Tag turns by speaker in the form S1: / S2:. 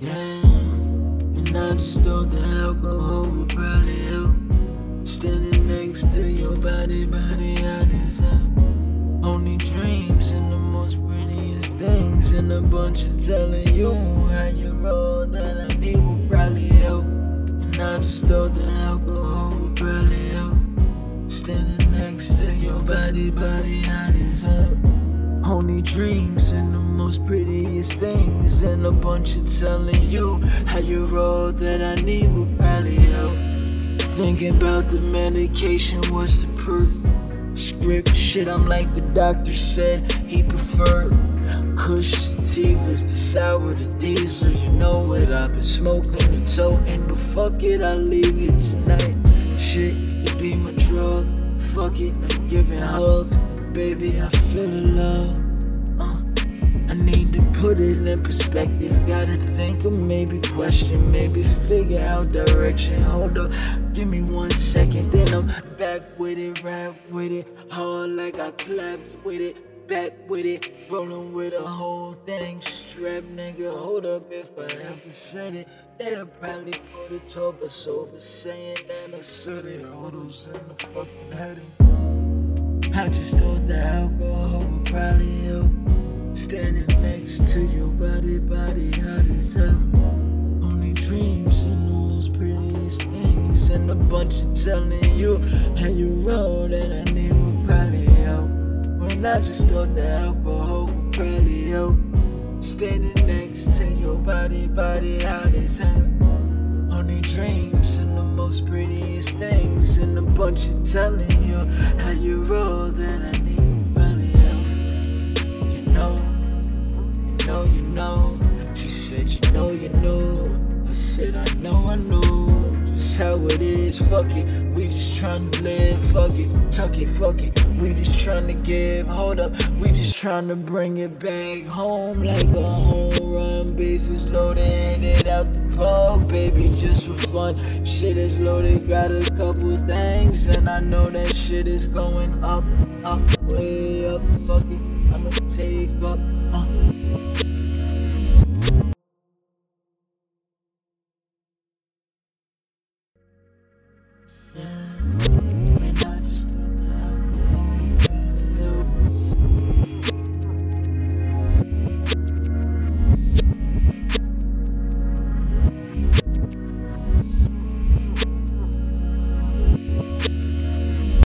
S1: Yeah, and I just thought the alcohol would probably help. Standing next to your body, body, I desire. Only dreams and the most prettiest things, and a bunch of telling you how you're all that I need would probably help. And I just thought the alcohol would probably help. Standing next to your body, body, I desire. Only dreams and the most prettiest things, and a bunch of telling you how you're all that I need would probably help. Thinking about the medication, what's the proof? Script shit, I'm like the doctor said he preferred. Kush sativas, the sour, the diesel, you know what I've been smoking, the toting, but fuck it, I'll leave it tonight. Shit, you be my drug, fuck it, I'm giving hugs, baby, I feel love. Uh, I need to put it in perspective. Gotta think or maybe question, maybe figure out direction. Hold up, give me one second, then I'm back with it, rap with it, hard like I clapped with it. Back with it, rolling with the whole thing. Strap nigga, hold up if I ever said it. They'll probably put it top us over saying that I said it. All those in the fucking heading. I just thought the alcohol would probably help. Standing next to your body, body hot as hell. Only dreams and the most prettiest things, and a bunch of telling you how you roll that I need would probably help. When I just thought the alcohol would probably help. Standing next to your body, body hot as hell. Only dreams and the most prettiest things, and a bunch of telling Just how it is, fuck it. We just trying to live, fuck it. Tuck it, fuck it. We just trying to give, hold up. We just trying to bring it back home like a home run. Bases loaded, it out the park, baby, just for fun. Shit is loaded, got a couple things, and I know that shit is going up, up, way up. Fuck it, I'ma take up. Uh. Yeah.